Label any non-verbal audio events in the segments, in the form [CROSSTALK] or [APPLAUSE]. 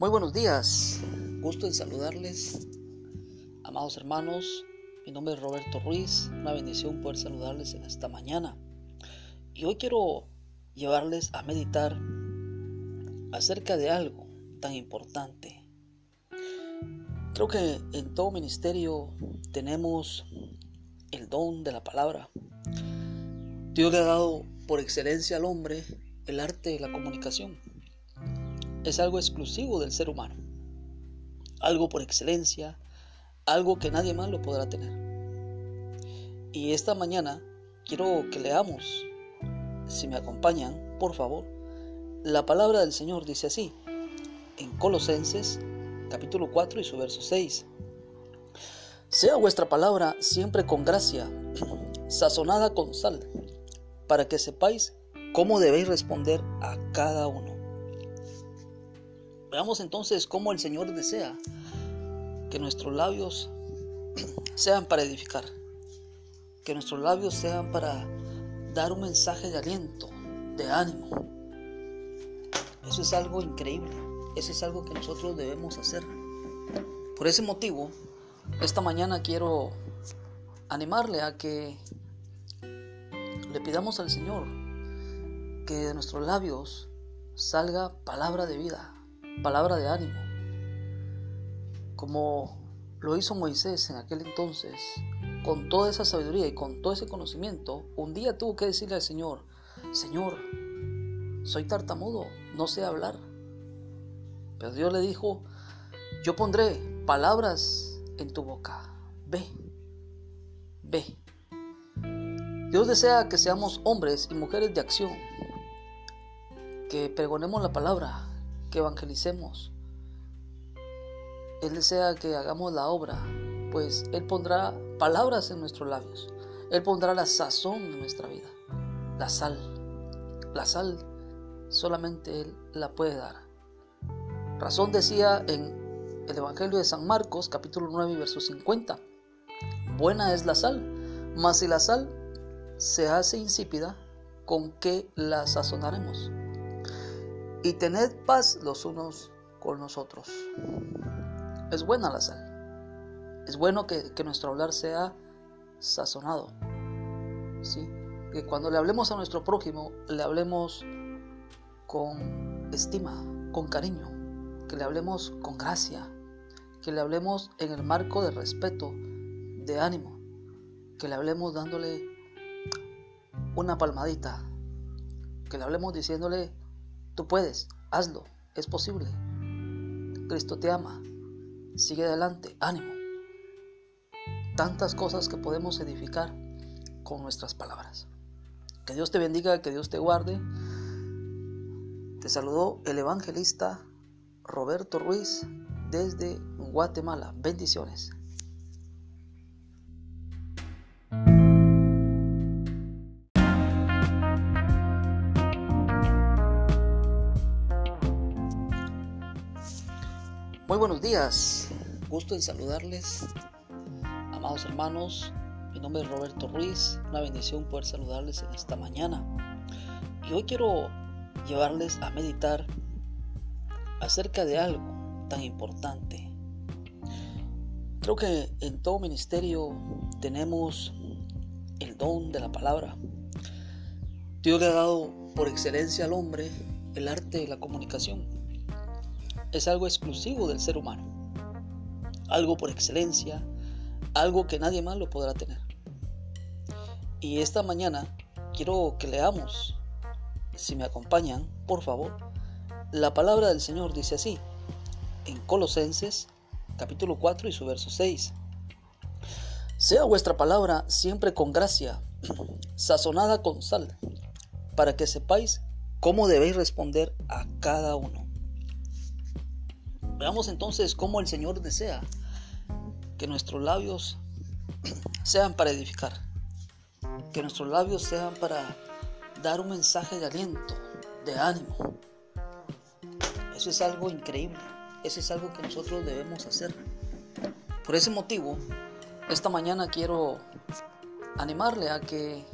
Muy buenos días, gusto en saludarles, amados hermanos. Mi nombre es Roberto Ruiz, una bendición poder saludarles en esta mañana. Y hoy quiero llevarles a meditar acerca de algo tan importante. Creo que en todo ministerio tenemos el don de la palabra. Dios le ha dado por excelencia al hombre el arte de la comunicación es algo exclusivo del ser humano, algo por excelencia, algo que nadie más lo podrá tener. Y esta mañana quiero que leamos, si me acompañan, por favor, la palabra del Señor dice así, en Colosenses capítulo 4 y su verso 6. Sea vuestra palabra siempre con gracia, [CLEARS THROAT] sazonada con sal, para que sepáis cómo debéis responder a cada uno. Veamos entonces cómo el Señor desea que nuestros labios sean para edificar, que nuestros labios sean para dar un mensaje de aliento, de ánimo. Eso es algo increíble, eso es algo que nosotros debemos hacer. Por ese motivo, esta mañana quiero animarle a que le pidamos al Señor que de nuestros labios salga palabra de vida, palabra de ánimo, como lo hizo Moisés en aquel entonces, con toda esa sabiduría y con todo ese conocimiento, un día tuvo que decirle al Señor, Señor, soy tartamudo, no sé hablar. Pero Dios le dijo, yo pondré palabras en tu boca, ve, ve. Dios desea que seamos hombres y mujeres de acción, que pregonemos la palabra, que evangelicemos. Él desea que hagamos la obra, pues Él pondrá palabras en nuestros labios. Él pondrá la sazón en nuestra vida, la sal. La sal solamente Él la puede dar. Razón decía en el Evangelio de San Marcos, capítulo 9, verso 50. Buena es la sal, mas si la sal se hace insípida, ¿con qué la sazonaremos? Y tened paz los unos con nosotros. Es buena la sal. Es bueno que, nuestro hablar sea sazonado. ¿sí? Que cuando le hablemos a nuestro prójimo, le hablemos con estima, con cariño, que le hablemos con gracia, que le hablemos en el marco de respeto, de ánimo, que le hablemos dándole una palmadita, que le hablemos diciéndole Tú puedes, hazlo, es posible. Cristo te ama. Sigue adelante, ánimo. Tantas cosas que podemos edificar con nuestras palabras. Que Dios te bendiga, que Dios te guarde. Te saludó el evangelista Roberto Ruiz desde Guatemala. Bendiciones. Muy buenos días, gusto en saludarles, amados hermanos. Mi nombre es Roberto Ruiz, una bendición poder saludarles en esta mañana. Y hoy quiero llevarles a meditar acerca de algo tan importante. Creo que en todo ministerio tenemos el don de la palabra. Dios le ha dado por excelencia al hombre el arte de la comunicación es algo exclusivo del ser humano, algo por excelencia, algo que nadie más lo podrá tener. Y esta mañana quiero que leamos, si me acompañan, por favor, la palabra del Señor dice así, en Colosenses capítulo 4 y su verso 6. Sea vuestra palabra siempre con gracia, [CLEARS THROAT] sazonada con sal, para que sepáis cómo debéis responder a cada uno. Veamos entonces cómo el Señor desea que nuestros labios sean para edificar, que nuestros labios sean para dar un mensaje de aliento, de ánimo. Eso es algo increíble, eso es algo que nosotros debemos hacer. Por ese motivo, esta mañana quiero animarle a que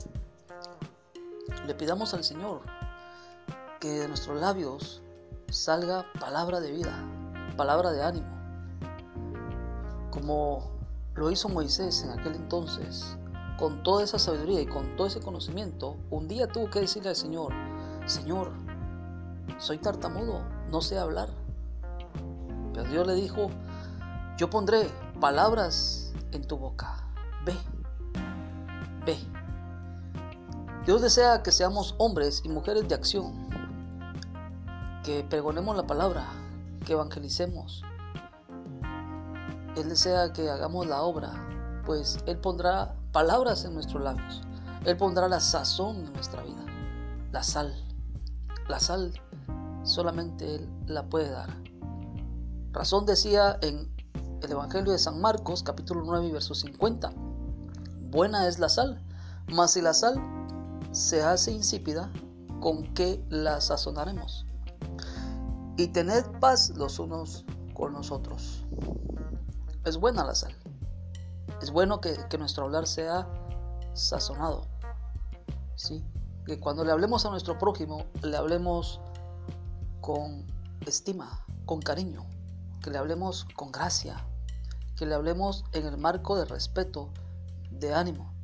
le pidamos al Señor que de nuestros labios salga palabra de vida, palabra de ánimo, como lo hizo Moisés en aquel entonces, con toda esa sabiduría y con todo ese conocimiento, un día tuvo que decirle al Señor, Señor, soy tartamudo, no sé hablar. Pero Dios le dijo, yo pondré palabras en tu boca, ve, ve. Dios desea que seamos hombres y mujeres de acción, que pregonemos la palabra, que evangelicemos. Él desea que hagamos la obra, pues Él pondrá palabras en nuestros labios. Él pondrá la sazón en nuestra vida, la sal. La sal solamente Él la puede dar. Razón decía en el Evangelio de San Marcos, capítulo 9, verso 50. Buena es la sal, mas si la sal se hace insípida, ¿con qué la sazonaremos? Y tened paz los unos con nosotros. Es buena la sal. Es bueno que, nuestro hablar sea sazonado. ¿sí? Que cuando le hablemos a nuestro prójimo, le hablemos con estima, con cariño, que le hablemos con gracia, que le hablemos en el marco de respeto, de ánimo,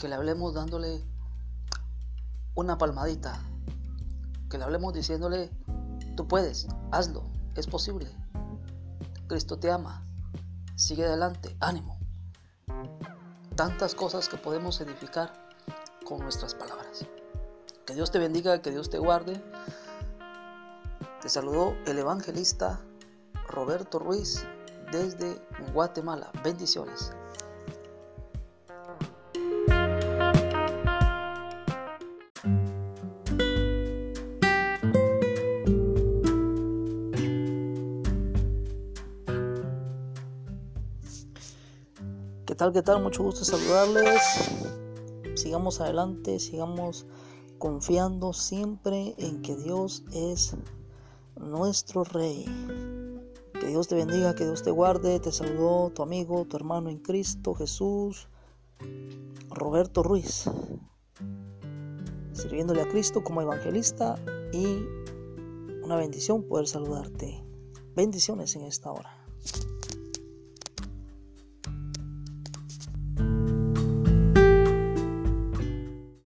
que le hablemos dándole una palmadita, que le hablemos diciéndole, tú puedes, hazlo, es posible, Cristo te ama, sigue adelante, ánimo. Tantas cosas que podemos edificar con nuestras palabras. Que Dios te bendiga, que Dios te guarde. Te saludó el evangelista Roberto Ruiz desde Guatemala. Bendiciones. Tal? ¿Qué tal? Mucho gusto saludarles. Sigamos adelante, sigamos confiando siempre en que Dios es nuestro Rey. Que Dios te bendiga, que Dios te guarde. Te saludó tu amigo, tu hermano en Cristo, Jesús, Roberto Ruiz, sirviéndole a Cristo como evangelista y una bendición poder saludarte. Bendiciones en esta hora.